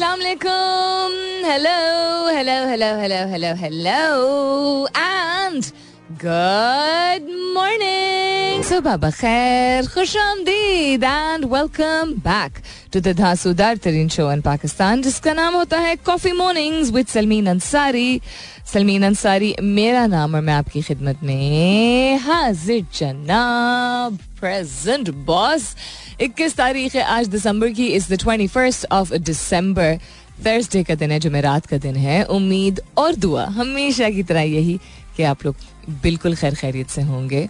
Assalamualaikum. Hello, hello, hello, hello, hello, hello. And good morning. सुबह बखैर खुश आमदीद and welcome back to the धांसूदार तरीन शो इन पाकिस्तान जिसका नाम होता है coffee mornings with Salmeen Ansari Salmeen Ansari मेरा नाम और मैं आपकी खिदमत में हाजिर जनाब प्रेजेंट बॉस इक्कीस तारीख है आज दिसंबर की is the twenty first of December Thursday का दिन है जुमेरात का दिन है उम्मीद और दुआ हमेशा की तरह यही कि आप लोग बिल्कुल खैर खैरियत से होंगे।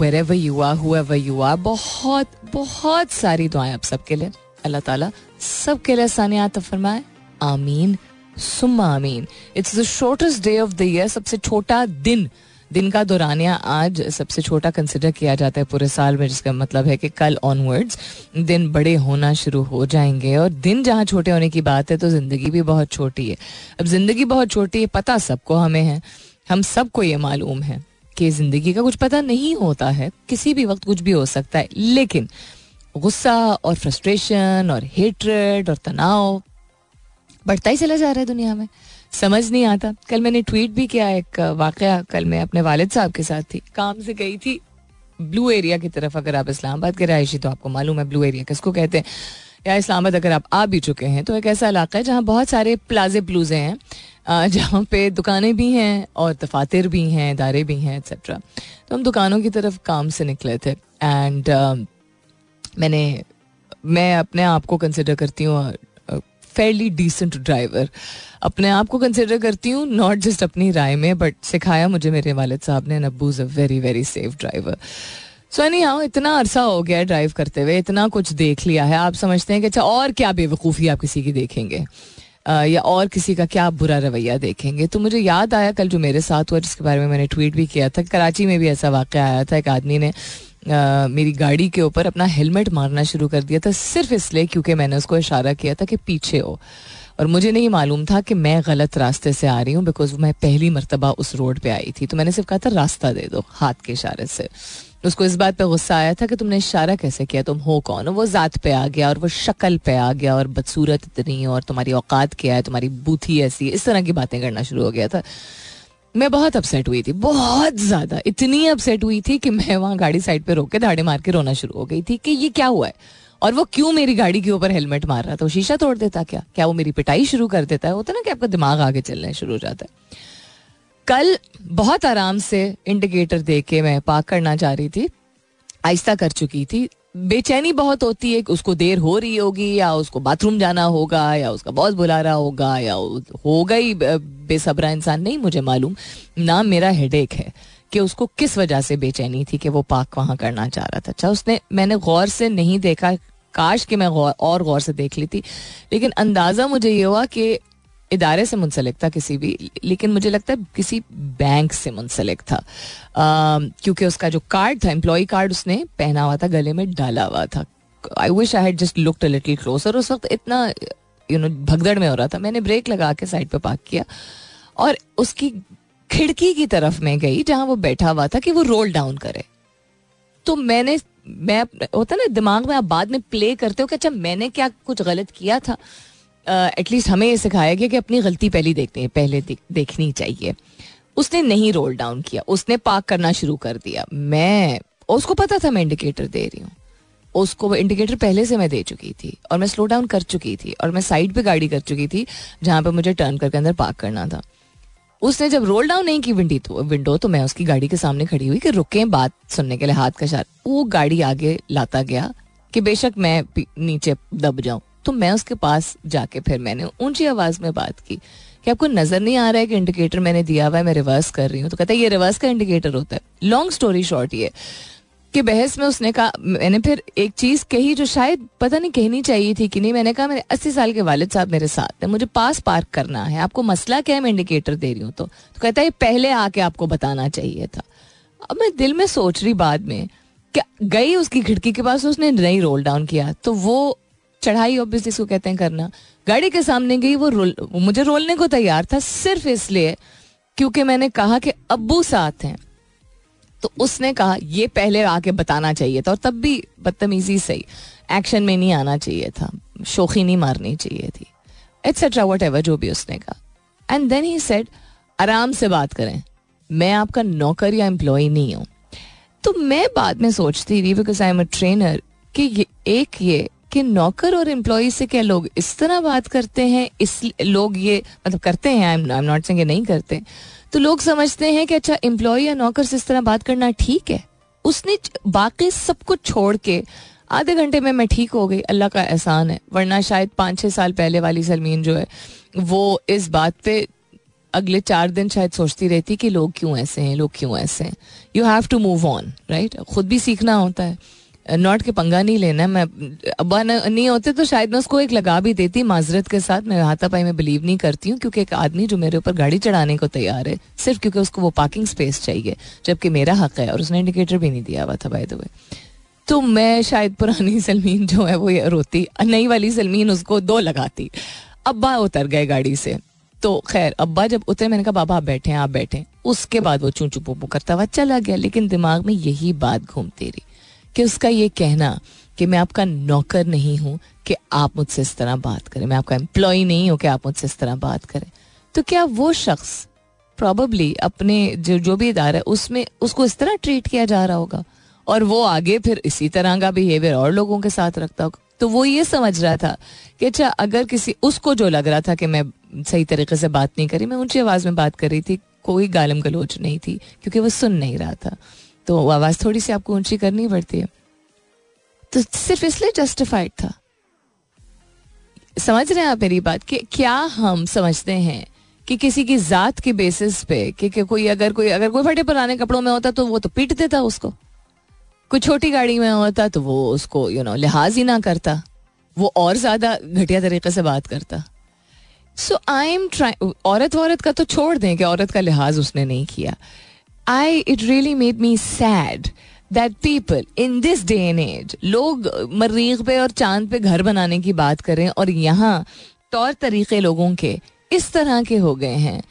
Wherever you are whoever you are बहुत बहुत सारी दुआएँ आप सबके लिए। अल्लाह ताला सबके लिए आसानियात फरमाए। आमीन। सुम्मा आमीन। It's the shortest day of the year सबसे छोटा दिन। दिन का दौरानिया आज सबसे छोटा कंसिडर किया जाता है पूरे साल में, जिसका मतलब है कि कल ऑनवर्ड्स दिन बड़े होना शुरू हो जाएँगे। और दिन जहाँ छोटे होने की बात है तो ज़िंदगी भी बहुत छोटी है। अब ज़िंदगी बहुत छोटी है, पता सबको हमें है। हम सबको ये मालूम है कि ज़िंदगी का कुछ पता नहीं होता है, किसी भी वक्त कुछ भी हो सकता है, लेकिन गुस्सा और फ्रस्ट्रेशन और हेटरेड और तनाव बढ़ता ही चला जा रहा है दुनिया में। समझ नहीं आता। कल मैंने ट्वीट भी किया, एक वाक़ कल मैं अपने वालिद साहब के साथ थी, काम से गई थी ब्लू एरिया की तरफ़ अगर आप इस्लामाबाद के रहायशी तो आपको मालूम है ब्लू एरिया किसको कहते हैं। या इस्लामाबाद अगर आप आ भी चुके हैं तो एक ऐसा इलाका है जहाँ बहुत सारे प्लाजे प्लूजे हैं जहाँ पे दुकानें भी हैं और दफातर भी हैं इदारे भी हैं एक्सेट्रा तो हम दुकानों की तरफ़ काम से निकले थे। एंड uh, मैंने मैं अपने आप को कंसिडर करती हूँ फेयरली डिसेंट ड्राइवर अपने आप को कंसिडर करती हूँ नॉट जस्ट अपनी राय में बट सिखाया मुझे मेरे वालद साहब ने Nabbu is a very very safe driver so any हाँ इतना अरसा हो गया ड्राइव करते हुए इतना कुछ देख लिया है। आप समझते हैं कि अच्छा और क्या बेवकूफ़ी आप किसी की देखेंगे? या और किसी का क्या बुरा रवैया देखेंगे? तो मुझे याद आया कल जो मेरे साथ हुआ, जिसके बारे में मैंने ट्वीट भी किया था, कराची में भी ऐसा वाक़ आया था। एक आदमी ने मेरी गाड़ी के ऊपर अपना हेलमेट मारना शुरू कर दिया था, सिर्फ़ इसलिए क्योंकि मैंने उसको इशारा किया था कि पीछे हो। और मुझे नहीं मालूम था कि मैं गलत रास्ते से आ रही हूँ बिकॉज़ मैं पहली मरतबा उस रोड पे आई थी। तो मैंने सिर्फ़ कहा था, रास्ता दे दो, हाथ के इशारे से। उसको इस बात पे गुस्सा आया था कि तुमने इशारा कैसे किया? तुम हो कौन? वो ज़ात पे आ गया और वो शक्ल पे आ गया और बदसूरत इतनी और तुम्हारी औकात क्या है? तुम्हारी बूथी ऐसी इस तरह की बातें करना शुरू हो गया था। मैं बहुत अपसेट हुई थी, बहुत ज़्यादा। इतनी अपसेट हुई थी कि मैं वहाँ गाड़ी साइड पे रोक के दाड़े मार के रोना शुरू हो गई थी कि ये क्या हुआ है? और वो क्यों मेरी गाड़ी के ऊपर हेलमेट मार रहा था? वो शीशा तोड़ देता क्या? क्या वो मेरी पिटाई शुरू कर देता है? होता ना कि आपका दिमाग आगे चलने शुरू हो जाता है। कल बहुत आराम से इंडिकेटर दे के मैं पार्क करना चाह रही थी। आहिस्ता कर चुकी थी। बेचैनी बहुत होती है उसको देर हो रही होगी, या उसको बाथरूम जाना होगा, या उसका बॉस बुला रहा होगा, या होगा ही बेसब्रा इंसान। नहीं मुझे मालूम। ना मेरा हेडेक है कि उसको किस वजह से बेचैनी थी कि वो पाक वहाँ करना चाह रहा था। अच्छा उसने, मैंने गौर से नहीं देखा। काश कि मैं गौर और गौर से देख ली थी। लेकिन अंदाज़ा मुझे ये हुआ कि इदारे से मुंसलिक था किसी भी, लेकिन मुझे लगता है किसी बैंक से मुंसलिक था। क्योंकि उसका जो कार्ड था एम्प्लॉय कार्ड उसने पहना हुआ था, गले में डाला हुआ था। I wish I had just looked a little closer उस वक्त इतना यू नो भगदड़ में हो रहा था। मैंने ब्रेक लगा के साइड पे पार्क किया और उसकी खिड़की की तरफ़ में गई, जहाँ वो बैठा हुआ था कि वो रोल डाउन करे। तो मैंने, मैं होता ना, दिमाग में आप बाद में प्ले करते हो कि अच्छा मैंने क्या कुछ गलत किया था? एटलीस्ट हमें ये सिखाया गया कि अपनी गलती पहले देखते हैं, पहले देखनी चाहिए। उसने नहीं रोल डाउन किया, उसने पार्क करना शुरू कर दिया। मैं, उसको पता था मैं इंडिकेटर दे रही हूँ। उसको इंडिकेटर पहले से मैं दे चुकी थी और मैं स्लो डाउन कर चुकी थी और मैं साइड पे गाड़ी कर चुकी थी जहाँ पे मुझे टर्न करके अंदर पार्क करना था। उसने जब रोल डाउन नहीं की विंडी तो विंडो तो मैं उसकी गाड़ी के सामने खड़ी हुई कि रुके बात सुनने के लिए हाथ का शार वो गाड़ी आगे लाता गया कि बेशक मैं नीचे दब जाऊँ। तो मैं उसके पास जाके फिर मैंने ऊँची आवाज़ में बात की कि आपको नज़र नहीं आ रहा है कि इंडिकेटर मैंने दिया हुआ है मैं रिवर्स कर रही हूँ। तो कहता है ये रिवर्स का इंडिकेटर होता है। लॉन्ग स्टोरी शॉर्ट ये कि बहस में उसने कहा मैंने फिर एक चीज़ कही जो शायद पता नहीं कहनी चाहिए थी कि नहीं मैंने कहा मेरे अस्सी साल के वालिद साहब मेरे साथ है मुझे पास पार्क करना है आपको मसला क्या है मैं इंडिकेटर दे रही हूँ? तो, तो कहता है पहले आके आपको बताना चाहिए था। अब मैं दिल में सोच रही बाद में क्या गई उसकी खिड़की के पास उसने नहीं रोल डाउन किया तो वो चढ़ाई ऑब्वियसली इसको कहते हैं करना। गाड़ी के सामने गई, वो रोल मुझे रोलने को तैयार था सिर्फ़ इसलिए क्योंकि मैंने कहा कि अब्बू साथ हैं। तो उसने कहा, ये पहले आके बताना चाहिए था और तब भी बदतमीजी सही एक्शन में नहीं आना चाहिए था। शोखी नहीं मारनी चाहिए थी। एटसेट्रा वट एवर जो भी उसने कहा। एंड देन ही सेड आराम से बात करें। मैं आपका नौकर या एम्प्लॉय नहीं हूँ। तो मैं बाद में सोचती रही because I am a trainer कि ये, एक ये कि नौकर और एम्प्लॉय से क्या लोग इस तरह बात करते हैं? इस लोग ये मतलब करते हैं आई एम नॉट सेइंग नहीं करते। तो लोग समझते हैं कि अच्छा एम्प्लॉय या नौकर से इस तरह बात करना ठीक है। उसने बाकी सब कुछ छोड़ के आधे घंटे में मैं ठीक हो गई, अल्लाह का एहसान है। वरना शायद पाँच छः साल पहले वाली सलमीन जो है, वो इस बात पे अगले चार दिन शायद सोचती रहती कि लोग क्यों ऐसे हैं, लोग क्यों ऐसे हैं। You have to move on right खुद भी सीखना होता है। नॉट के पंगा नहीं लेना, मैं, अब्बा नहीं होते तो शायद मैं उसको एक लगा भी देती माजरत के साथ। मैं हाथापाई में बिलीव नहीं करती हूँ, क्योंकि एक आदमी जो मेरे ऊपर गाड़ी चढ़ाने को तैयार है, सिर्फ़ क्योंकि उसको वो पार्किंग स्पेस चाहिए, जबकि मेरा हक है, और उसने इंडिकेटर भी नहीं दिया हुआ था बाय द वे तो मैं शायद पुरानी सलमीन जो है, वो रोती, नई वाली सलमीन उसको दो लगाती। अब्बा उतर गए गाड़ी से। तो खैर, अब्बा जब उतरे, मैंने कहा, बाबा, आप बैठे आप बैठे उसके बाद वो चू चू पू करता हुआ चला गया, लेकिन दिमाग में यही बात घूमती रही। कि उसका ये कहना कि मैं आपका नौकर नहीं हूँ कि आप मुझसे इस तरह बात करें। मैं आपका एम्प्लॉय नहीं हूँ कि आप मुझसे इस तरह बात करें। तो क्या वो शख्स प्रॉबली अपने जो जो भी इदारा है, उसमें, उसको इस तरह ट्रीट किया जा रहा होगा? और वो आगे फिर इसी तरह का बिहेवियर और लोगों के साथ रखता होगा? तो वो ये समझ रहा था कि अच्छा अगर किसी, उसको जो लग रहा था कि मैं सही तरीके से बात नहीं करी, मैं ऊँची आवाज़ में बात कर रही थी, कोई गालम गलोच नहीं थी, क्योंकि वो सुन नहीं रहा था। तो आवाज़ थोड़ी सी आपको ऊँची करनी पड़ती है। तो सिर्फ़ इसलिए जस्टिफाइड था। समझ रहे हैं आप मेरी बात? कि क्या हम समझते हैं कि किसी की जात के बेसिस पे कि, कि कोई अगर कोई अगर कोई फटे पुराने कपड़ों में होता तो वो तो पीट देता उसको। कोई छोटी गाड़ी में होता तो वो उसको यू नो लिहाज ही ना करता। वो और ज़्यादा घटिया तरीके से बात करता। सो आई एम ट्राई औरत औरत का तो छोड़ दें कि औरत का लिहाज उसने नहीं किया। I it really made me sad that people in this day and age लोग मरीख पे और चाँद पे घर बनाने की बात करें और यहाँ तौर तरीके लोगों के इस तरह के हो गए हैं।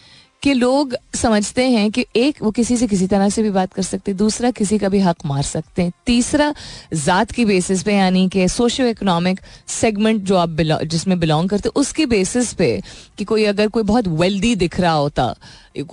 कि लोग समझते हैं कि एक, वो किसी से किसी तरह से भी बात कर सकते हैं, दूसरा किसी का भी हक मार सकते हैं। तीसरा, जात की बेसिस पे, यानी कि सोशो इकोनॉमिक सेगमेंट जो आप जिसमें बिलोंग करते उसकी बेसिस पे कि कोई अगर कोई बहुत वेल्दी दिख रहा होता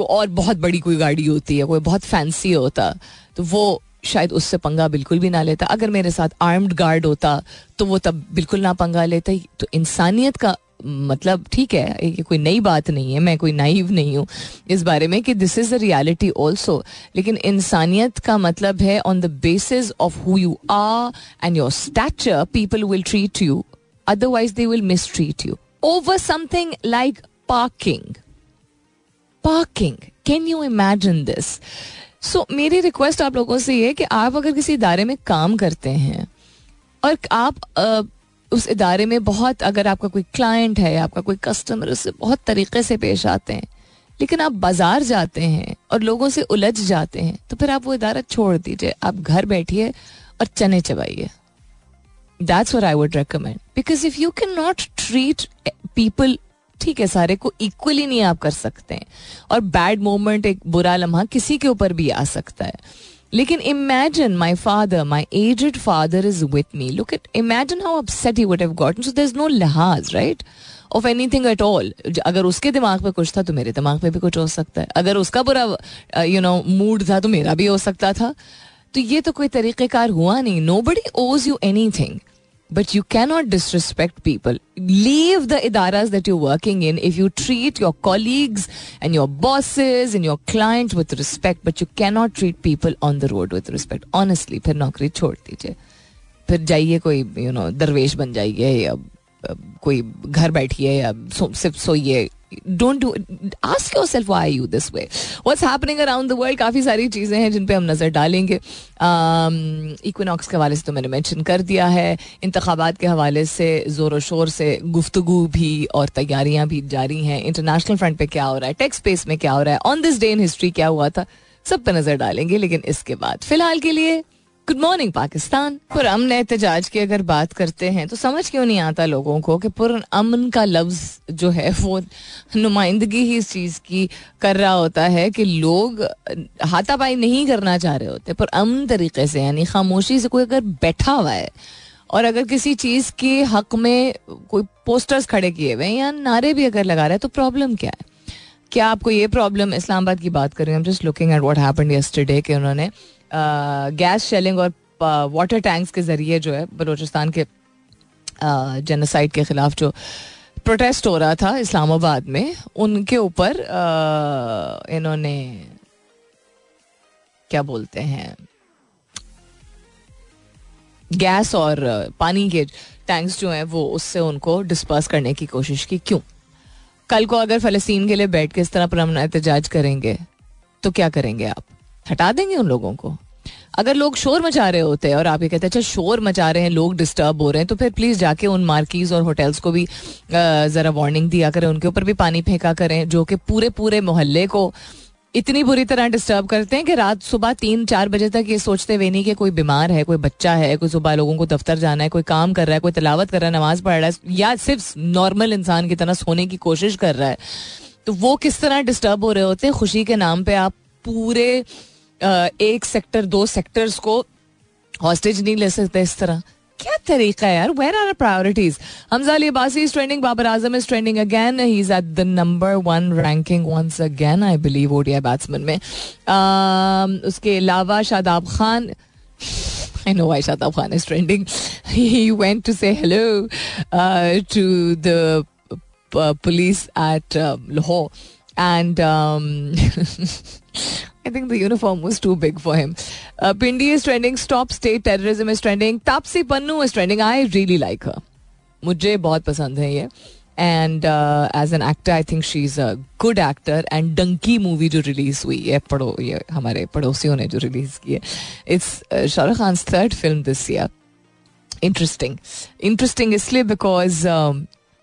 और बहुत बड़ी कोई गाड़ी होती है, कोई बहुत फैंसी होता तो वो शायद उससे पंगा बिल्कुल भी ना लेता। अगर मेरे साथ आर्म्ड गार्ड होता तो वो तब बिल्कुल ना पंगा लेता। तो इंसानियत का मतलब ठीक है, ये कोई नई बात नहीं है, मैं कोई नाइव नहीं हूँ इस बारे में कि this is a reality also लेकिन इंसानियत का मतलब है on the basis of who you are and your stature people will treat you otherwise they will mistreat you over something like parking parking can you imagine this so मेरी request आप लोगों से ये कि आप अगर किसी इदारे में काम करते हैं और आप उस इदारे में बहुत अगर आपका कोई क्लाइंट है, आपका कोई कस्टमर उससे बहुत तरीके से पेश आते हैं, लेकिन आप बाज़ार जाते हैं और लोगों से उलझ जाते हैं तो फिर आप वो इदारा छोड़ दीजिए। आप घर बैठिए और चने चबाइए। That's what I would recommend because if you can not treat people ठीक है, सारे को इक्वली नहीं आप कर सकते हैं। और बैड मोमेंट एक बुरा लम्हा किसी के ऊपर भी आ सकता है। लेकिन imagine my father my aged father is with me look it imagine how upset he would have gotten so is no लिहाज right of anything at all अगर उसके दिमाग पे कुछ था तो मेरे दिमाग पे भी कुछ हो सकता है अगर उसका बुरा यू नो मूड था तो मेरा भी हो सकता था तो ये तो कोई तरीक़ेकार हुआ नहीं nobody owes you anything but you can not disrespect people leave the इदाराज that you working in if you treat your colleagues and your bosses and your client with respect but you can not treat people on the road with respect honestly फिर नौकरी छोड़ दीजिए। फिर जाइए कोई you know दरवेश बन जाइए या कोई घर बैठिए या सिर्फ़ सोइए। Don't do ask yourself why you this way what's happening around the world काफ़ी सारी चीज़ें हैं जिन पे हम नज़र डालेंगे। इक्विनॉक्स um, के हवाले से तो मैंने मेंशन कर दिया है। इंतबात के हवाले से ज़ोर शोर से गुफ्तु भी और तैयारियाँ भी जारी हैं। इंटरनेशनल फ्रंट पे क्या हो रहा है? टेक्स स्पेस में क्या हो रहा है? On this day in history क्या हुआ था? सब पे नज़र डालेंगे लेकिन इसके बाद। फ़िलहाल के लिए गुड मॉर्निंग पाकिस्तान पुरअमन एहतजाज की अगर बात करते हैं तो समझ क्यों नहीं आता लोगों को कि पुरअमन का लफ्ज जो है, वो नुमाइंदगी ही इस चीज़ की कर रहा होता है कि लोग हाथापाई नहीं करना चाह रहे होते पुरअमन तरीके से, यानी खामोशी से कोई अगर बैठा हुआ है, और अगर किसी चीज़ के हक में कोई पोस्टर्स खड़े किए हुए या नारे भी अगर लगा रहे हैं तो प्रॉब्लम क्या है? क्या आपको ये प्रॉब्लम इस्लामाबाद की बात कर रही हूँ? Just looking at what happened yesterday कि उन्होंने गैस शेलिंग और वाटर टैंक्स के ज़रिए जो है बलोचिस्तान के जेनोसाइड के खिलाफ जो प्रोटेस्ट हो रहा था इस्लामाबाद में, उनके ऊपर इन्होंने क्या बोलते हैं गैस और पानी के टैंक्स जो हैं वो उससे उनको डिस्पर्स करने की कोशिश की। क्यों? कल को अगर फलस्तीन के लिए बैठ के इस तरह पर एहतजाज करेंगे तो क्या करेंगे आप? हटा देंगे उन लोगों को। अगर लोग शोर मचा रहे होते हैं और आप ये कहते हैं अच्छा शोर मचा रहे हैं, लोग डिस्टर्ब हो रहे हैं तो फिर प्लीज़ जाके उन मार्कीज और होटल्स को भी जरा वार्निंग दिया करें, उनके ऊपर भी पानी फेंका करें, जो कि पूरे पूरे मोहल्ले को इतनी बुरी तरह डिस्टर्ब करते हैं कि रात सुबह तीन, चार बजे तक ये सोचते हुए नहीं कि कोई बीमार है, कोई बच्चा है, कोई सुबह लोगों को दफ्तर जाना है, कोई काम कर रहा है, कोई तलावत कर रहा है, नमाज़ पढ़ रहा है, या सिर्फ़ नॉर्मल इंसान की तरह सोने की कोशिश कर रहा है। तो वो किस तरह डिस्टर्ब हो रहे होते हैं, खुशी के नाम पे आप पूरे एक सेक्टर दो सेक्टर्स को हॉस्टेज नहीं ले सकते इस तरह। क्या तरीका है यार? Where are priorities Hamza Ali Abbasi is trending Babar Azam is trending again he is at the number one ranking once again I believe ODI batsman में. Um, उसके अलावा Shadab Khan I know why Shadab Khan is trending. He went to say hello uh, to the uh, police at um, Lahore. And um, I think the uniform was too big for him. Uh, Pindi is trending. Stop state terrorism is trending. Tapsi Pannu is trending. I really like her. मुझे बहुत पसंद है ये and as an actor I think she is a good actor and Dunki movie जो release हुई है पड़ो ये हमारे पड़ोसियों ने जो रिलीज की है it's Shahrukh Khan third film this year interesting interesting इसलिए बिकॉज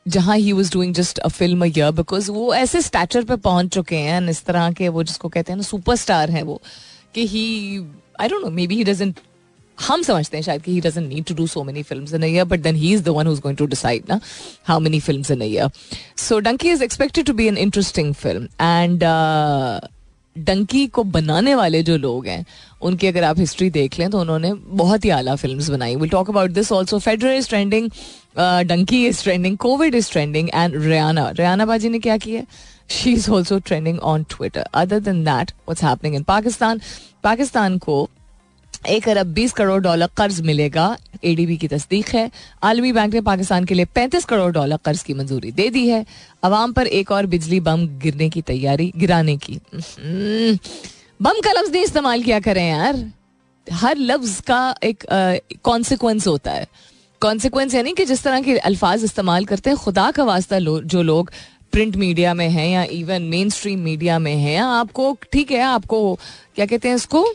जहाँ he was doing just a film because वो ऐसे स्टैचर पे पहुँच चुके हैं इस तरह के वो जिसको कहते हैं ना सुपर स्टार हैं वो, कि he I don't know maybe he doesn't हम समझते हैं शायद कि he doesn't need to do so many film in year but then he is the one who's going to decide ना how many film in year so Dunki is expected to be an interesting film and Dunki को बनाने वाले जो लोग हैं, उनकी अगर आप हिस्ट्री देख लें तो उन्होंने बहुत ही आला फ़िल्म बनाई। Will talk about this also Federer is trending Dunki is trending Covid is trending and Rihanna Rihanna बाजी ने क्या किया she is also trending on Twitter other than that what's happening in Pakistan Pakistan को एक अरब बीस crore dollar कर्ज मिलेगा। ADB की तस्दीक है। आलमी बैंक ने पाकिस्तान के लिए पैंतीस करोड़ डॉलर कर्ज की मंजूरी दे दी है। अवाम पर एक और बिजली बम गिरने की तैयारी गिराने की। बम का लफ्ज नहीं इस्तेमाल किया करें यार। हर लफ्ज का एक कॉन्सिक्वेंस होता है। कॉन्सिक्वेंस यानी कि जिस तरह के अल्फाज इस्तेमाल करते हैं खुदा का वास्ता लो, जो लोग प्रिंट मीडिया में हैं या इवन मेन स्ट्रीम मीडिया में हैं आपको ठीक है आपको क्या कहते हैं इसको?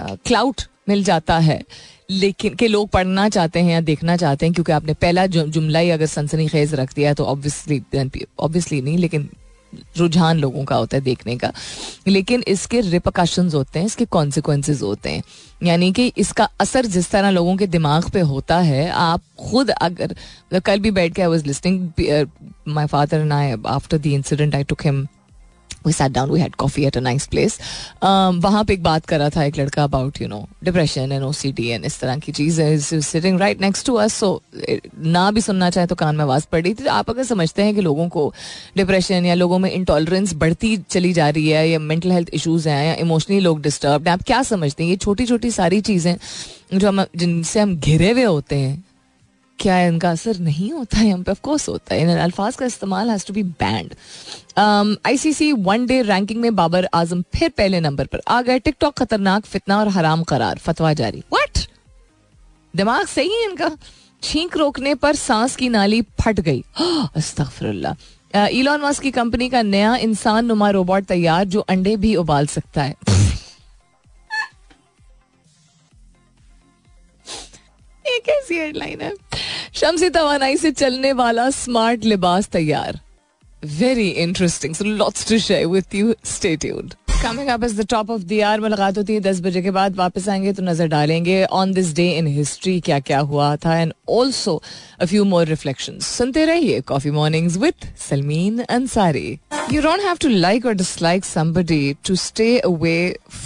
क्लाउड मिल जाता है। लेकिन के लोग पढ़ना चाहते हैं या देखना चाहते हैं, क्योंकि आपने पहला जुमला ही अगर सनसनी खेज रख दिया तो ऑब्वियसली ऑब्वियसली नहीं, लेकिन रुझान लोगों का होता है देखने का। लेकिन इसके रिपोकशन होते हैं, इसके कॉन्सिक्वेंसेज होते हैं। यानी कि इसका असर जिस तरह लोगों के दिमाग पे होता है, आप खुद अगर कल भी बैठ के I was listening my father and I after the incident I took him we sat down we had coffee at a nice place वहाँ पे एक बात कर रहा था एक लड़का about you know depression and O C D and इस तरह की चीज़ें sitting right next to us so ना भी सुनना चाहे तो कान में आवाज़ पड़ रही थी। आप अगर समझते हैं कि लोगों को डिप्रेशन या लोगों में इंटॉलरेंस बढ़ती चली जा रही है, या मेंटल हेल्थ इशूज़ हैं, या इमोशनली लोग डिस्टर्ब हैं, आप क्या समझते हैं? ये छोटी छोटी सारी चीज़ें जो हम, जिनसे हम घिरे हुए होते हैं क्या इनका असर नहीं होता है? हम पे ऑफकोर्स होता है। इन अल्फाज का इस्तेमाल has to be banned ICC one day ranking में बाबर आज़म फिर पहले नंबर पर आ गए। टिकटॉक खतरनाक, फितना और हराम करार। फतवा जारी। व्हाट दिमाग सही है इनका? छींक रोकने पर सांस की नाली फट गई। अस्तगफिरुल्लाह। इलॉन मस्क की कंपनी का नया इंसान नुमा रोबोट तैयार, जो अंडे भी उबाल सकता है। एक ऐसी हेडलाइन है? शमसी तवानाई से चलने वाला स्मार्ट लिबास तैयार। Very interesting so lots to share with you stay tuned coming up is the top of the hour मुलाकात होती है दस बजे के बाद। वापस आएँगे तो नज़र डालेंगे on this day in history क्या क्या हुआ था and also a few more reflection सुनते रहिए coffee mornings with Salmeen Ansari you don't have to like or dislike somebody to stay away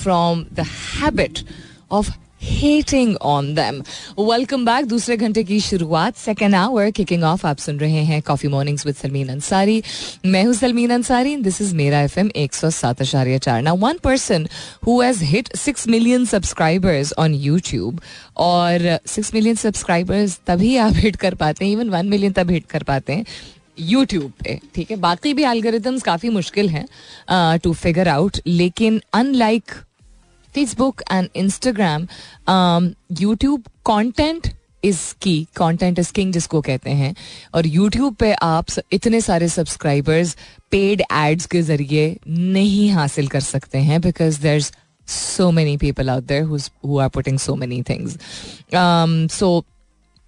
from the habit of hating on them. Welcome back दूसरे घंटे की शुरुआत second hour kicking of आप सुन रहे हैं coffee mornings with Salmeen Ansari मैं हूँ सलमीन अंसारी दिस इज़ मेरा एफ़ एम एक सौ सात आशार्य चार. ना one person who has hit six million subscribers on YouTube और सिक्स मिलियन सब्सक्राइबर्स तभी आप हिट कर पाते हैं इवन वन मिलियन तब हिट कर पाते हैं यूट्यूब पे, ठीक है? बाकी भी एल्गोरिदम्स काफ़ी मुश्किल हैं टू फिगर आउट लेकिन unlike Facebook and Instagram YouTube content is key content is king जिसको कहते हैं। और यूट्यूब पे आप इतने सारे सब्सक्राइबर्स पेड एड्स के ज़रिए नहीं हासिल कर सकते हैं because there is so many people out there who are putting so many things so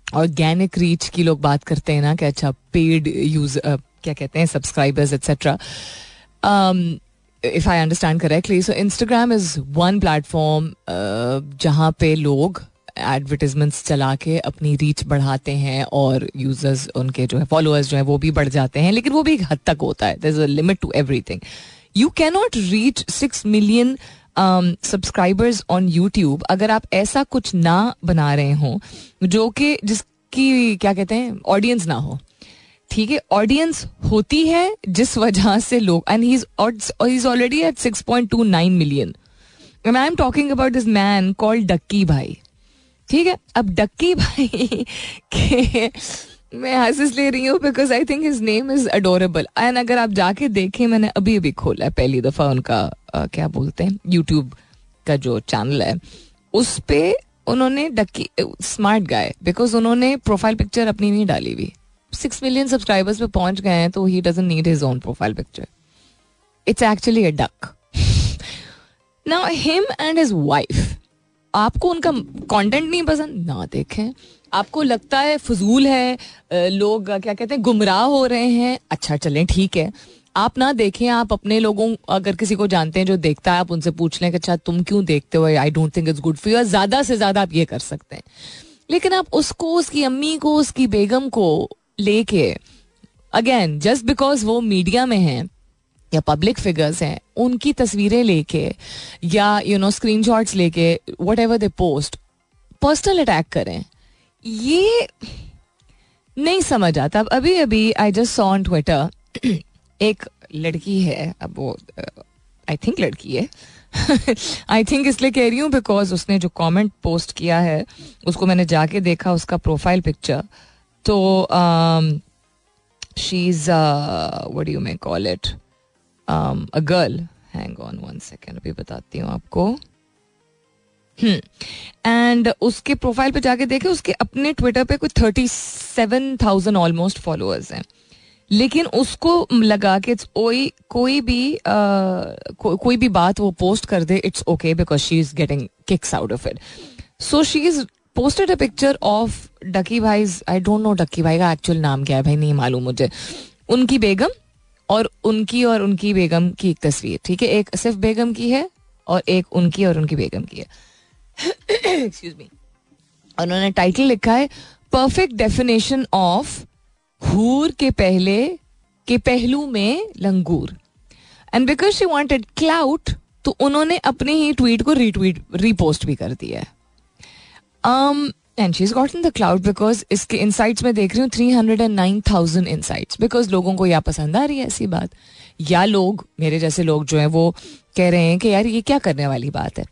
organic reach की लोग बात करते हैं ना कि अच्छा पेड यूज़ क्या कहते हैं subscribers etcetera if I understand correctly so Instagram is one platform जहाँ पे लोग एडवर्टीजमेंट्स चला के अपनी रीच बढ़ाते हैं और यूज़र्स उनके जो है फॉलोअर्स जो है वो भी बढ़ जाते हैं, लेकिन वो भी एक हद तक होता है। There is a limit to everything you cannot reach six million subscribers on YouTube अगर आप ऐसा कुछ ना बना रहे हो, जो कि जिसकी, क्या कहते हैं ऑडियंस ना हो। ठीक है ऑडियंस होती है जिस वजह से लोग and he is already at six point two nine million and I am talking about this man called Ducky Bhai ठीक है अब डक्की भाई के मैं हंस ले रही हूँ because I think his name is adorable and अगर आप जाके देखें मैंने अभी अभी खोला है पहली दफ़ा उनका आ, क्या बोलते हैं यूट्यूब का जो चैनल है उस पर उन्होंने डक्की स्मार्ट गाय बिकॉज़ उन्होंने प्रोफ़ाइल पिक्चर अपनी नहीं डाली हुई। सिक्स मिलियन सब्सक्राइबर्स पे पहुँच गए हैं तो he doesn't need his own profile picture it's actually a duck now him and his wife आपको उनका कंटेंट नहीं पसंद? ना, देखें. आपको लगता है फजूल है लोग, क्या कहते हैं, गुमराह हो रहे हैं? अच्छा चलें, ठीक है. आप ना देखें, आप अपने लोगों, अगर किसी को जानते हैं जो देखता है, आप उनसे पूछ लें कि अच्छा तुम क्यों देखते हो? I don't think it's good for you ज़्यादा से ज़्यादा आप ये कर सकते हैं. लेकिन आप उसको, उसकी अम्मी को, उसकी बेगम को लेके। अगेन जस्ट बिकॉज़ वो मीडिया में हैं या पब्लिक फिगर्स हैं, उनकी तस्वीरें लेके या यू नो स्क्रीन लेके whatever they post personal attack करें। ये नहीं समझ आता। अब अभी अभी I just saw on Twitter एक लड़की है, अब वो आई थिंक लड़की है। आई थिंक इसलिए कह रही हूँ बिकॉज़ उसने जो कमेंट पोस्ट किया है, उसको मैंने जाके देखा, उसका प्रोफ़ाइल पिक्चर तो she is what you may call it a girl hang on one second अभी बताती हूँ आपको। And hmm. उसके प्रोफ़ाइल पे जाके देखे उसके अपने ट्विटर पे कोई thirty seven thousand almost followers हैं। लेकिन उसको लगा कि इट्स कोई कोई भी को, कोई भी बात वो पोस्ट कर दे it's okay because she is getting kicks out of it so she is posted a picture of Ducky Bhai I don't no डकी भाई का एक्चुअल नाम क्या है भाई, नहीं मालूम मुझे। उनकी बेगम और उनकी और उनकी बेगम की एक तस्वीर, ठीक है? एक सिर्फ़ बेगम की है और एक उनकी और उनकी बेगम की है। एक्सक्यूज मी उन्होंने टाइटल लिखा है परफेक्ट डेफिनेशन ऑफ़ हूर के पहले, के पहलू में लंगूर। And because she wanted clout तो उन्होंने अपने ही ट्वीट को रीट्वीट रीपोस्ट भी कर दिया है। And she is got in the cloud because इसके इनसाइट्स में देख रही हूँ three hundred and nine thousand insights because लोगों को या पसंद आ रही है ऐसी बात या लोग मेरे जैसे लोग जो हैं वो कह रहे हैं कि यार ये क्या करने वाली बात है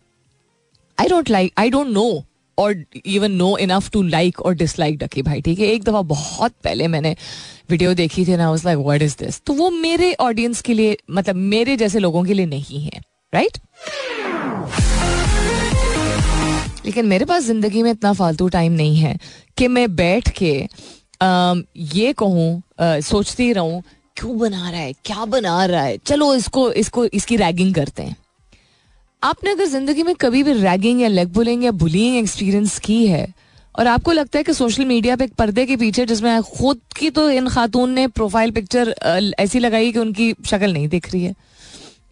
I don't like I don't know or even know enough to like or dislike Ducky Bhai ठीक है? एक दफ़ा बहुत पहले मैंने वीडियो देखी थी ना उस लाइक व्हाट इज़ दिस तो वो मेरे ऑडियंस के लिए मतलब मेरे जैसे लोगों के लिए नहीं है राइट लेकिन मेरे पास ज़िंदगी में इतना फालतू टाइम नहीं है कि मैं बैठ के ये कहूँ सोचती रहूँ, क्यों बना रहा है, क्या बना रहा है? चलो इसको इसको, इसकी रैगिंग करते हैं। आपने अगर ज़िंदगी में कभी भी रैगिंग या लेग बुलिंग या बुलिंग एक्सपीरियंस की है, और आपको लगता है कि सोशल मीडिया पे एक पर्दे के पीछे जिसमें खुद की तो इन खातून ने प्रोफ़ाइल पिक्चर ऐसी लगाई कि उनकी शक्ल नहीं दिख रही है,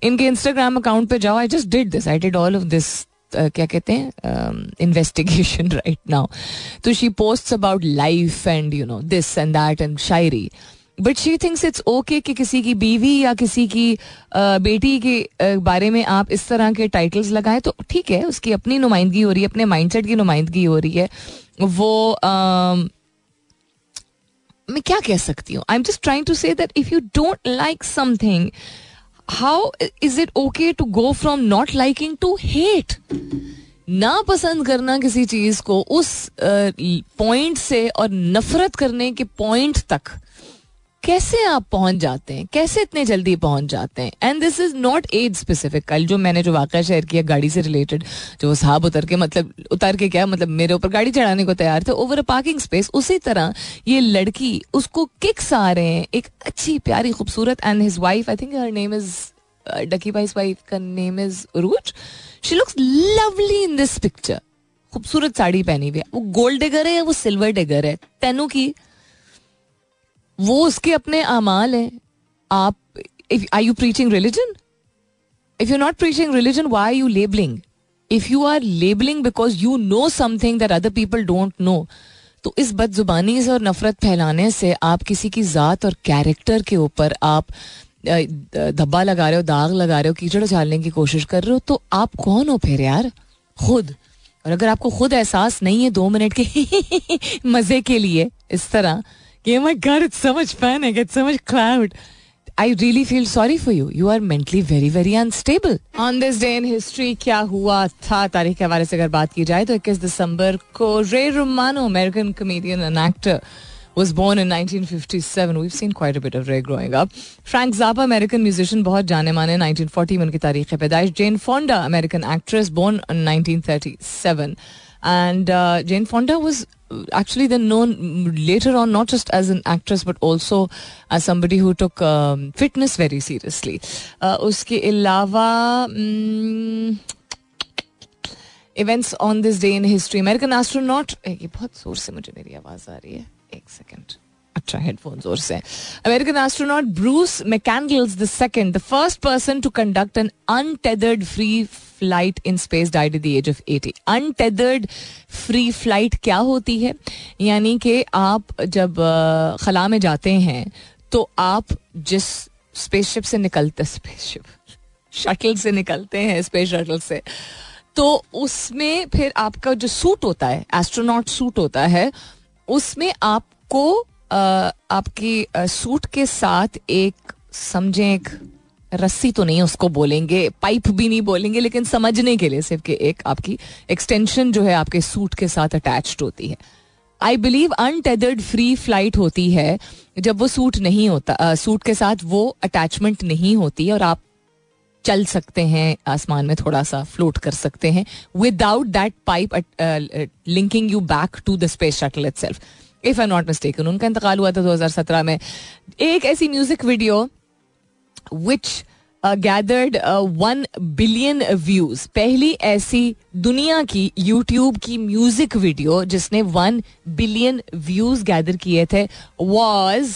इनके इंस्टाग्राम अकाउंट पे जाओ I just did this I did all of this क्या कहते हैं इन्वेस्टिगेशन राइट नाउ तो she post about life and you know this and that and shayari but she thinks it's okay कि किसी की बीवी या किसी की बेटी के बारे में आप इस तरह के टाइटल्स लगाएँ तो ठीक है, उसकी अपनी नुमाइंदगी हो रही है, अपने माइंडसेट की नुमाइंदगी हो रही है। वो मैं क्या कह सकती हूँ? I am just trying to say that if you don't like something how is it okay to go from not liking to hate ना पसंद करना किसी चीज़ को उस पॉइंट से और नफरत करने के पॉइंट तक। कैसे आप पहुँच जाते हैं? कैसे इतने जल्दी पहुँच जाते हैं? And this is not age specific कल जो मैंने जो वाक़ शेयर किया, गाड़ी से रिलेटेड जो साहब उतर के मतलब उतर के क्या मतलब मेरे ऊपर गाड़ी चढ़ाने को तैयार थे ओवर अ पार्किंग स्पेस उसी तरह ये लड़की उसको किक्स आ रहे हैं, एक अच्छी प्यारी, खूबसूरत and his wife I think her name is Ducky Bhai wife का name is ROUGE she looks lovely in this picture खूबसूरत साड़ी पहनी हुई है। वो गोल्ड डिगर है या वो सिल्वर डिगर है? तेनू की वो उसके अपने अमाल हैं। आप if I you preaching religion if you not preaching religion why you labelling if you are labelling because you know something that other people don't know तो इस बदजुबानी से और नफरत फैलाने से आप किसी की ज़ात और कैरेक्टर के ऊपर आप धब्बा लगा रहे हो, दाग लगा रहे हो, कीचड़ उछालने की कोशिश कर रहे हो तो आप कौन हो फिर यार? खुद। और अगर आपको खुद एहसास नहीं है दो मिनट के मज़े के लिए, इस तरह कि oh my god it's so much panic it's so much cloud I really feel sorry for you. You are mentally very very unstable. On this day in history क्या हुआ था तारीख के हवाले से अगर बात की जाए तो 21 दिसंबर को Ray Romano American comedian and actor was born in 1957. We've seen quite a bit of Ray growing up. Frank Zappa, American musician, बहुत जाने माने 1940 में उनकी तारीख पैदाइश. Jane Fonda, American actress, born in 1937. And uh, Jane Fonda was actually then known later on not just as an actress but also as somebody who took um, fitness very seriously. Uh, उसके अलावा um, events on this day in history. American astronaut. ये बहुत जोर से मुझे मेरी आवाज आ रही है एक सेकेंड अच्छा हेडफोन जोर से American astronaut Bruce McCandless the second the first person to conduct an untethered free flight in space died at the age of 80 untethered free flight क्या होती है? यानी कि आप जब खला में जाते हैं तो आप जिस स्पेसशिप से निकलते स्पेसशिप शटल से निकलते हैं स्पेस शटल से तो उसमें फिर आपका जो सूट होता है एस्ट्रोनॉट सूट होता है, उसमें आपको आपकी सूट के साथ एक, समझे एक रस्सी तो नहीं उसको बोलेंगे पाइप भी नहीं बोलेंगे लेकिन समझने के लिए सिर्फ़ कि एक आपकी एक्सटेंशन जो है आपके सूट के साथ अटैच्ड होती है। I believe untethered free flight होती है। जब वो सूट नहीं होता आ, सूट के साथ वो अटैचमेंट नहीं होती और आप चल सकते हैं आसमान में थोड़ा सा फ्लोट कर सकते हैं without that pipe linking you back to the space shuttle itself if I not mistaken उनका इंतकाल हुआ था 2017 में। एक ऐसी music video which gathered one billion views पहली ऐसी दुनिया की यूट्यूब की म्यूज़िक वीडियो जिसने वन बिलियन व्यूज़ गैदर किए थे was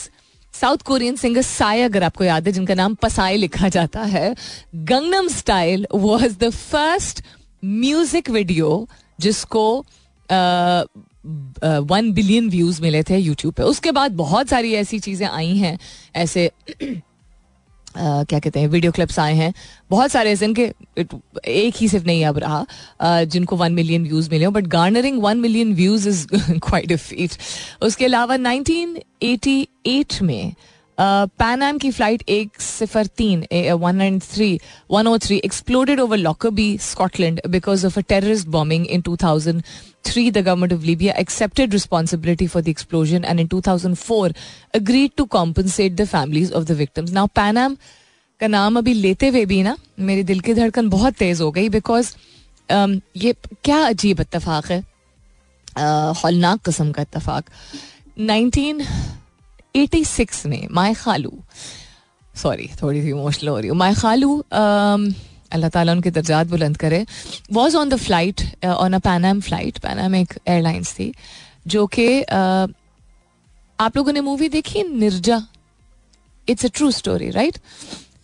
South Korean singer Psy अगर आपको याद है, जिनका नाम पसाई लिखा जाता है Gangnam Style was the first music video जिसको वन बिलियन व्यूज़ मिले थे यूट्यूब पे। उसके बाद बहुत सारी ऐसी चीज़ें आई हैं, ऐसे क्या कहते हैं वीडियो क्लिप्स आए हैं। बहुत सारे ऐसे इनके एक ही सिर्फ़ नहीं अब रहा। जिनको वन मिलियन व्यूज़ मिले हो but garnering one million views is quite a feat उसके अलावा 1988 में पैनाम की फ़्लाइट एक सिफर तीन one and three one O three exploded over Lockerbie Scotland because of a terrorist bombing in two thousand three the government of Libya accepted responsibility for the explosion and in two thousand four agreed to compensate the families of the victims now Pan Am का नाम अभी लेते हुए भी ना मेरी दिल की धड़कन बहुत तेज हो गई बिकॉज़ um, ये क्या अजीब इतफाक है हौलनाक कस्म का इतफाक नाइनटीन 86 में माय खालू सॉरी थोड़ी सी इमोशनल हो रही हूँ। माय खालू अल्लाह ताला उनके दर्जात बुलंद करे। Was on the flight on a Pan Am flight Pan Am एक एयरलाइंस थी जो कि uh, आप लोगों ने मूवी देखी? Neerja it's a true story right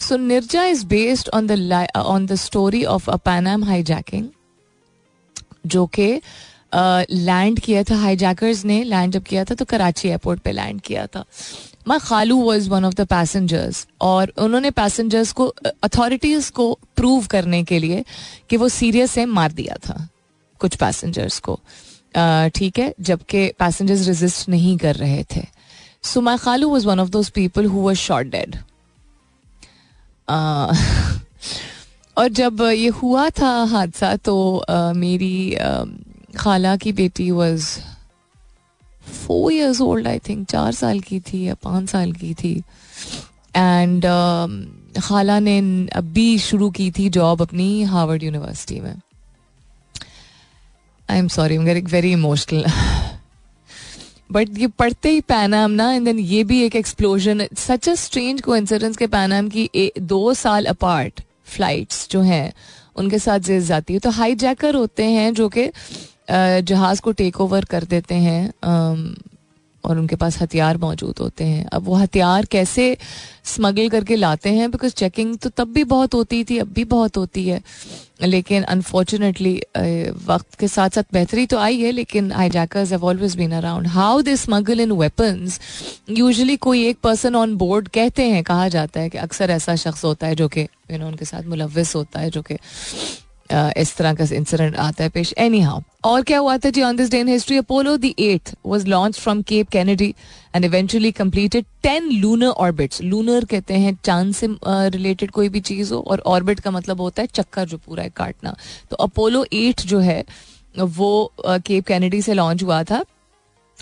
so Neerja is based on the on the story of a Pan Am hijacking जो कि लैंड किया था। हाईजैकर्स ने लैंड जब किया था तो कराची एयरपोर्ट पे लैंड किया था। माई खालू was one of the passengers और उन्होंने पैसेंजर्स को अथॉरिटीज को प्रूव करने के लिए कि वो सीरियस है मार दिया था, कुछ पैसेंजर्स को। ठीक है, जबकि पैसेंजर्स रेजिस्ट नहीं कर रहे थे। सो माई खालू was one of those people who was shot dead और जब ये हुआ था हादसा तो मेरी खाला की बेटी was four years old I think चार साल की थी या पाँच साल की थी. एंड uh, खाला ने अभी शुरू की थी जॉब अपनी हार्वर्ड यूनिवर्सिटी में. I am sorry very emotional but ये पढ़ते ही पैनाम ना एंड देन ये भी एक explosion such a strange coincidence के पैनाम की ए, दो साल अपार्ट फ्लाइट्स जो हैं उनके साथ जिस जाती है तो हाई जैकर होते हैं जो कि जहाज़ को टेक ओवर कर देते हैं और उनके पास हथियार मौजूद होते हैं। अब वो हथियार कैसे स्मगल करके लाते हैं? बिकॉज़ चेकिंग तो तब भी बहुत होती थी, अब भी बहुत होती है। लेकिन अनफॉर्चुनेटली वक्त के साथ साथ बेहतरी तो आई है, लेकिन hijackers have always been around how they smuggle in weapons usually कोई एक पर्सन ऑन बोर्ड कहते हैं, कहा जाता है कि अक्सर ऐसा शख्स होता है जो कि यू नो उनके साथ मुलविस होता है, जो कि इस तरह का इंसिडेंट आता है पेश। एनी हाउ और क्या हुआ था जी on this day in history Apollo the eight was launch from Cape Kennedy and eventually completed ten lunar orbits lunar कहते हैं चाँद से रिलेटेड uh, कोई भी चीज़ हो और ऑर्बिट का मतलब होता है चक्कर जो पूरा है काटना। तो अपोलो एट जो है वो केप uh, कैनेडी से लॉन्च हुआ था।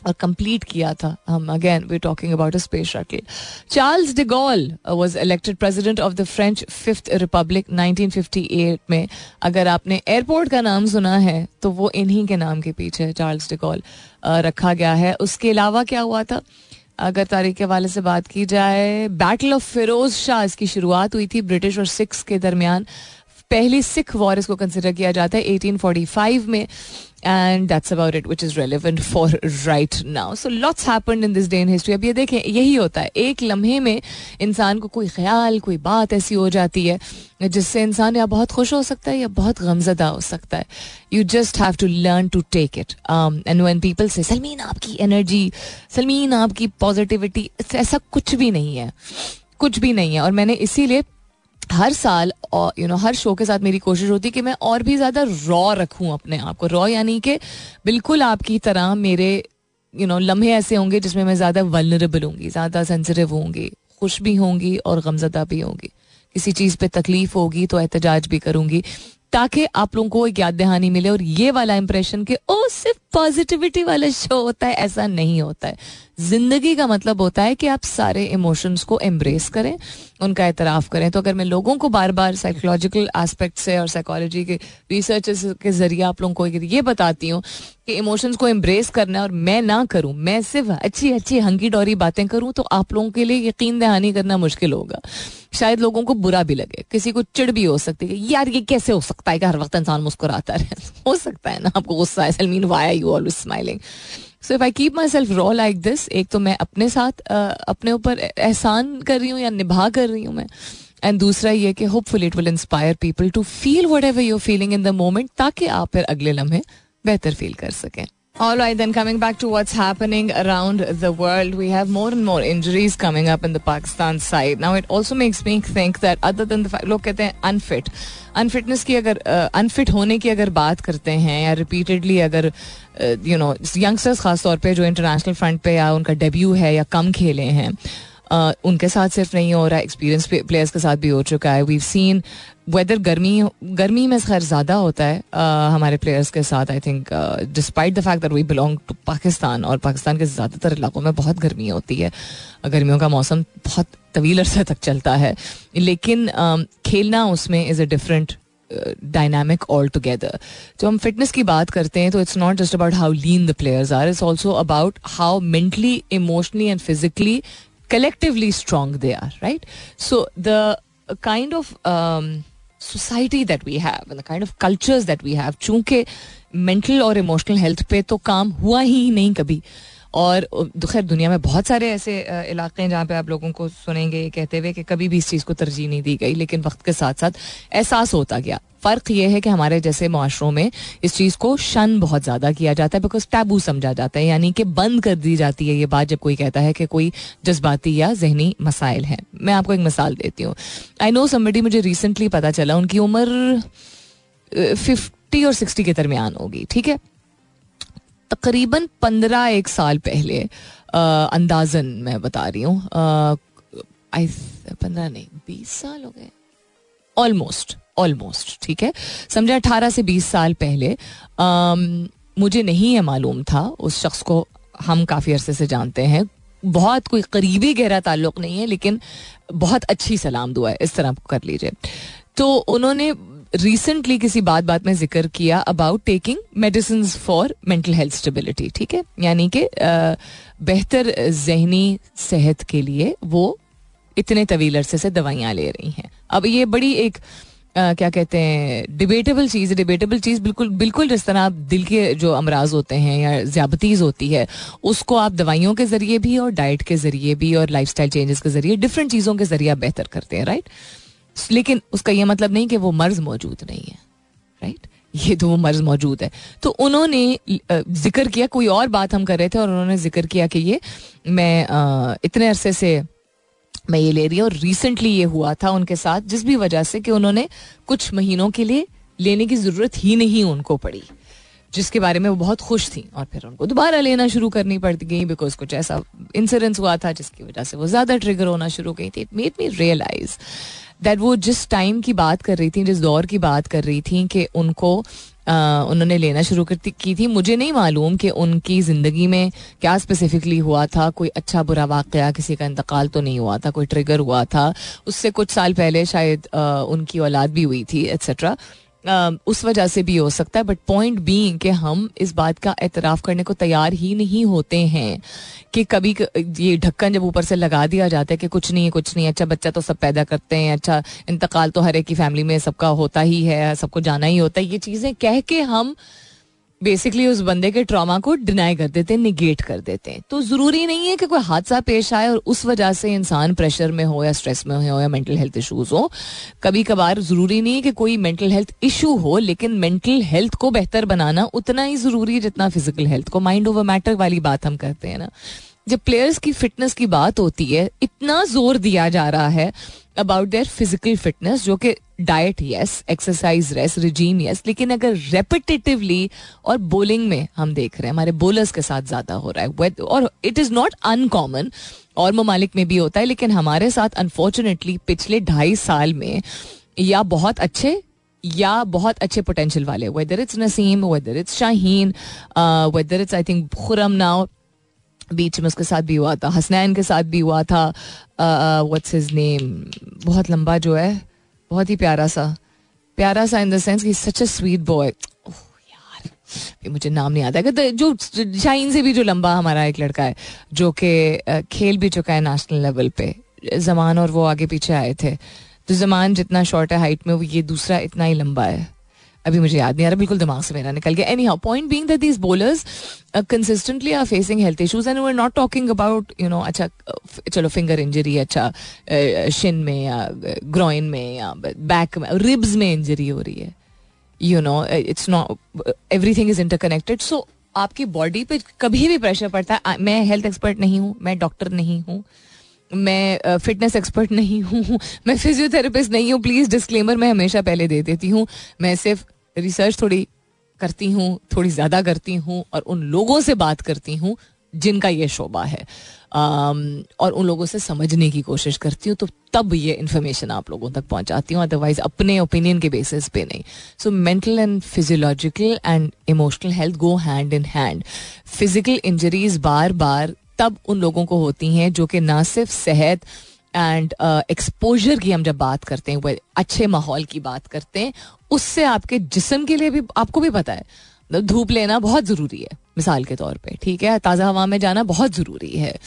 और कंप्लीट किया था। हम again we talking about a space shuttle Charles de Gaulle was elected president of the French fifth republic 1958 में। अगर आपने एयरपोर्ट का नाम सुना है तो वो इन्हीं के नाम के पीछे चार्ल्स डिगॉल रखा गया है। उसके अलावा क्या हुआ था? अगर तारीख के हवाले से बात की जाए बैटल ऑफ़ फिरोज शाह, इसकी शुरुआत हुई थी ब्रिटिश और सिक्स के दरमियान। पहली सिख वॉर इसको कंसिडर किया जाता है 1845 में and that's about it which is relevant for right now so lots happen in this day in history अब ये देखें, यही होता है। एक लम्हे में इंसान को कोई ख्याल, कोई बात ऐसी हो जाती है, जिससे इंसान या बहुत खुश हो सकता है या बहुत गमजदा हो सकता है। You just have to learn to take it and when people say Salmeen, आपकी एनर्जी सलमीन, आपकी पॉजिटिविटी ऐसा कुछ भी नहीं है। कुछ भी नहीं है। और मैंने इसीलिए हर साल यू नो हर शो के साथ मेरी कोशिश होती है कि मैं और भी ज़्यादा रॉ रखूँ अपने आप को। रॉ यानी कि बिल्कुल आपकी तरह मेरे यू नो लम्हे ऐसे होंगे जिसमें मैं ज़्यादा वलनरेबल होंगी, ज़्यादा सेंसिटिव होंगी, खुश भी होंगी और गमजदा भी होंगी। किसी चीज़ पे तकलीफ़ होगी तो एहतजाज भी करूँगी, ताकि आप लोगों को एक याद दहानी मिले और ये वाला इंप्रेशन कि ओ सिर्फ़ पॉजिटिविटी वाला शो होता है, ऐसा नहीं होता है। ज़िंदगी का मतलब होता है कि आप सारे इमोशंस को एम्ब्रेस करें, उनका एतराफ़ करें। तो अगर मैं लोगों को बार बार साइकोलॉजिकल एस्पेक्ट से और साइकोलॉजी के रिसर्च के ज़रिए आप लोगों को ये बताती हूँ कि इमोशंस को एम्ब्रेस करना और मैं ना करूँ, मैं सिर्फ़ अच्छी अच्छी हंगी डोरी बातें करूँ तो आप लोगों के लिए यकीन दहानी करना मुश्किल होगा। शायद लोगों को बुरा भी लगे, किसी को चिड़ भी हो सकती है यार ये कैसे हो सकता है कि हर वक्त इंसान मुस्कुराता रहे। हो सकता है ना, आपको गुस्सा है Salmeen why you always smiling so if I keep myself raw like this एक तो मैं अपने साथ अपने ऊपर एहसान कर रही हूँ या निभा कर रही हूँ मैं। एंड दूसरा ये कि hopeful it will inspire people to feel whatever you're feeling in the moment ताकि आप फिर अगले लम्हे बेहतर फील कर सकें। All right, then coming back to what's happening around the world, we have more and more injuries coming up in the Pakistan side. Now, it also makes me think that other than the fact, लोग कहते हैं unfit unfitness की अगर unfit uh, होने की अगर बात करते हैं या रिपीटेडली अगर यू नो यंगस्टर्स खास तौर पे जो इंटरनेशनल फ्रंट पे या उनका डेब्यू है या कम खेले हैं Uh, उनके साथ सिर्फ़ नहीं हो रहा है एक्सपीरियंस प्लेयर्स के साथ भी हो चुका है। वी सीन वेदर गर्मी गर्मी में खैर ज़्यादा होता है हमारे प्लेयर्स के साथ I think despite the fact that we belong to Pakistan और पाकिस्तान के ज़्यादातर इलाकों में बहुत गर्मी होती है। गर्मियों का मौसम बहुत तवील अरसे तक चलता है। लेकिन खेलना उसमें is a different dynamic altogether जब हम फिटनेस की बात करते हैं तो it's not just about how lean the players are it's also about how mentally emotionally and physically collectively strong they are, right? So the kind of um, society that we have and the kind of cultures that we have, चूंकि mental और emotional health पे तो काम हुआ ही नहीं कभी और खैर, दुनिया में बहुत सारे ऐसे इलाके हैं जहाँ पे आप लोगों को सुनेंगे कहते हुए कि कभी भी इस चीज़ को तरजीह नहीं दी गई, लेकिन वक्त के साथ साथ एहसास होता गया। फ़र्क यह है कि हमारे जैसे माशरों में इस चीज़ को शन बहुत ज़्यादा किया जाता है बिकॉज़ टैबू समझा जाता है, यानी कि बंद कर दी जाती है ये बात, जब कोई कहता है कि कोई जज्बाती या जहनी मसाइल हैं। मैं आपको एक मिसाल देती हूँ। आई नो समबडी मुझे रिसेंटली पता चला, उनकी उम्र फिफ्टी और सिक्सटी के दरमियान होगी, ठीक है? तकरीबन पंद्रह एक साल पहले अंदाजन मैं बता रही हूँ पंद्रह नहीं बीस साल हो गए। ऑलमोस्ट ऑलमोस्ट ठीक है? समझे अठारह से बीस साल पहले आ, मुझे नहीं है मालूम था उस शख्स को हम काफ़ी अरसे से जानते हैं। बहुत कोई करीबी गहरा ताल्लुक नहीं है लेकिन बहुत अच्छी सलाम दुआ है इस तरह कर लीजिए। तो उन्होंने रिसेंटली किसी बात बात में ज़िक्र किया about taking medicine for mental health stability ठीक है? यानी कि बेहतर जहनी सेहत के लिए वो इतने तवील अरसे से दवाइयाँ ले रही हैं। अब ये बड़ी एक आ, क्या कहते हैं डिबेटेबल चीज़ डिबेटेबल चीज़ बिल्कुल बिल्कुल जिस तरह आप दिल के जो अमराज होते हैं या ज्याबतीज़ होती है उसको आप दवाइयों के ज़रिए भी और डाइट के ज़रिए भी और लाइफ स्टाइल चेंजेस के ज़रिए डिफरेंट चीज़ों के ज़रिए आप बेहतर करते हैं राइट लेकिन उसका यह मतलब नहीं कि वो मर्ज मौजूद नहीं है राइट ये तो वो मर्ज मौजूद है। तो उन्होंने ज़िक्र किया, कोई और बात हम कर रहे थे और उन्होंने ज़िक्र किया कि ये मैं इतने अरसे से मैं ये ले रही हूँ और रिसेंटली ये हुआ था उनके साथ, जिस भी वजह से कि उन्होंने कुछ महीनों के लिए लेने की ज़रूरत ही नहीं उनको पड़ी। जिसके बारे में वो बहुत खुश थी और फिर उनको दोबारा लेना शुरू करनी पड़ गई बिकॉज़ कुछ ऐसा इंसिडेंस हुआ था जिसकी वजह से वो ज़्यादा ट्रिगर होना शुरू गई थी। It made me realize that वो जिस टाइम की बात कर रही थी, जिस दौर की बात कर रही थी कि उनको उन्होंने लेना शुरू की थी, मुझे नहीं मालूम कि उनकी ज़िंदगी में क्या स्पेसिफिकली हुआ था। कोई अच्छा बुरा वाक़ किसी का इंतकाल तो नहीं हुआ था, कोई ट्रिगर हुआ था। उससे कुछ साल पहले शायद उनकी औलाद भी हुई थी एट्सट्रा उस वजह से भी हो सकता है बट पॉइंट बी कि हम इस बात का एतराफ़ करने को तैयार ही नहीं होते हैं कि कभी ये ढक्कन जब ऊपर से लगा दिया जाता है कि कुछ नहीं है कुछ नहीं अच्छा बच्चा तो सब पैदा करते हैं अच्छा इंतकाल तो हर एक की फैमिली में सबका होता ही है, सबको जाना ही होता है, ये चीज़ें कह के हम बेसिकली उस बंदे के ट्रॉमा को डिनाई कर देते हैं निगेट कर देते। हैं तो ज़रूरी नहीं है कि कोई हादसा पेश आए और उस वजह से इंसान प्रेशर में हो या स्ट्रेस में हो या मेंटल हेल्थ इश्यूज़ हो। कभी कभार ज़रूरी नहीं है कि कोई मेंटल हेल्थ इशू हो, लेकिन मेंटल हेल्थ को बेहतर बनाना उतना ही ज़रूरी है जितना फ़िज़िकल हेल्थ को। माइंड ओवर मैटर वाली बात हम करते हैं ना। जब प्लेयर्स की फिटनेस की बात होती है, इतना ज़ोर दिया जा रहा है अबाउट देयर फ़िज़िकल फिटनेस जो कि diet yes exercise rest regime yes लेकिन अगर रेपिटेटिवली और बोलिंग में हम देख रहे हैं, हमारे बोलर्स के साथ ज़्यादा हो रहा है और इट इज़ नॉट अनकॉमन और ममालिक में भी होता है, लेकिन हमारे साथ अनफॉर्चुनेटली पिछले ढाई साल में या बहुत अच्छे, या बहुत अच्छे पोटेंशियल वाले whether it's Naseem whether it's Shaheen whether it's I think Khurram now बीच में उसके साथ भी हुआ था। हसनैन के साथ भी हुआ था। व्हाट्स हिज नेम बहुत लंबा जो है। बहुत ही प्यारा सा। प्यारा सा इन द सेंस कि सच अ स्वीट बॉय मुझे नाम नहीं आता। है जो शाइन से भी जो लंबा हमारा एक लड़का है, जो कि खेल भी चुका है नेशनल लेवल पे। जमान और वो आगे पीछे आए थे। तो जमान जितना शॉर्ट है हाइट में, वो ये दूसरा इतना ही लंबा है। अभी मुझे याद नहीं आ रहा, बिल्कुल दिमाग से मेरा निकल गया। Anyhow point being that these bowlers consistently are facing health issues and we are not talking about you know अच्छा चलो फिंगर इंजरी अच्छा शिन में या ग्रोइन में या बैक में रिब्स में इंजरी हो रही है। You know it's not everything is interconnected so आपकी बॉडी पे कभी भी प्रेशर पड़ता है मैं हेल्थ एक्सपर्ट नहीं हूँ, मैं डॉक्टर नहीं हूँ। मैं फिटनेस एक्सपर्ट नहीं हूँ, मैं फिजियोथेरेपिस्ट नहीं हूँ प्लीज़ डिस्क्लेमर मैं हमेशा पहले दे देती हूँ। मैं सिर्फ़ रिसर्च थोड़ी करती हूँ, थोड़ी ज़्यादा करती हूँ और उन लोगों से बात करती हूँ जिनका ये शोबा है। और उन लोगों से समझने की कोशिश करती हूँ तो तब ये इन्फॉर्मेशन आप लोगों तक पहुँचाती हूँ अदरवाइज़ अपने ओपिनियन के बेसिस पे नहीं। So mental and physiological and emotional health go hand in hand physical injuries बार बार तब उन लोगों को होती हैं जो कि ना सिर्फ़ सेहत एंड एक्सपोजर uh, की हम जब बात करते हैं अच्छे माहौल की बात करते हैं उससे आपके जिसम के लिए भी आपको भी पता है मतलब धूप लेना बहुत ज़रूरी है मिसाल के तौर पे ठीक है? ताज़ा हवा में जाना बहुत ज़रूरी है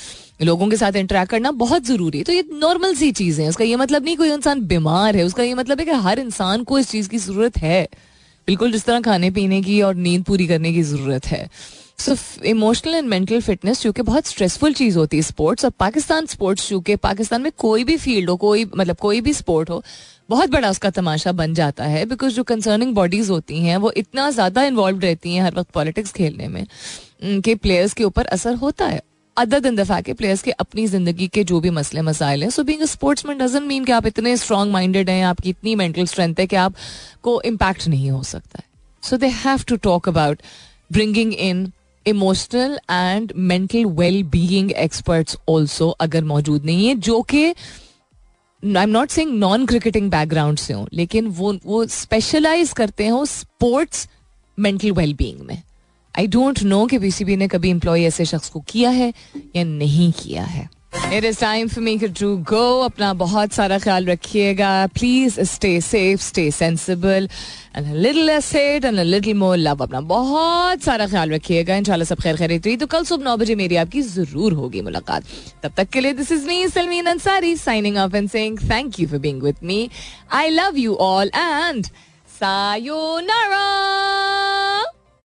लोगों के साथ इंटरेक्ट करना बहुत ज़रूरी है तो ये नॉर्मल सी चीज़ें हैं उसका ये मतलब नहीं कोई इंसान बीमार है उसका ये मतलब है कि हर इंसान को इस चीज़ की ज़रूरत है बिल्कुल जिस तरह खाने पीने की और नींद पूरी करने की ज़रूरत है। So emotional and mental fitness चूँकि बहुत स्ट्रेसफुल चीज़ होती है स्पोर्ट्स और पाकिस्तान स्पोर्ट्स चूँकि पाकिस्तान में कोई भी फ़ील्ड हो, कोई मतलब कोई भी स्पोर्ट हो, बहुत बड़ा उसका तमाशा बन जाता है बिकॉज़ जो कंसर्निंग बॉडीज होती हैं, वो इतना ज़्यादा इन्वॉल्व रहती हैं हर वक्त पॉलिटिक्स खेलने में कि प्लेयर्स के ऊपर असर होता है। अदर दिन दफ़ा के प्लेयर्स के अपनी ज़िंदगी के जो भी मसले मसाइल हैं so being sportsman doesn't mean कि आप इतने स्ट्रॉन्ग माइंडेड हैं, आपकी इतनी मेंटल स्ट्रेंथ है कि आपको इम्पैक्ट नहीं हो सकता है। So they have to talk about bringing in emotional and mental well being experts also अगर मौजूद नहीं है, जो कि I am not saying non cricketing background से हो, लेकिन वो वो स्पेशलाइज करते हो स्पोर्ट्स मेंटल वेल बींग में। आई डोंट नो कि पीसीबी ने कभी एम्प्लॉय ऐसे शख्स को किया है या नहीं किया है। It is time for me to go अपना बहुत सारा ख्याल रखिएगा. Please stay safe stay sensible and little acid and little more love अपना बहुत सारा ख्याल रखिएगा. इंशाल्लाह सब खैर खैरियत रही तो कल सुबह नौ बजे मेरी आपकी ज़रूर होगी मुलाकात. तब तक के लिए this is me Salmeen Ansari signing off and saying thank you for being with me I love you all and sayonara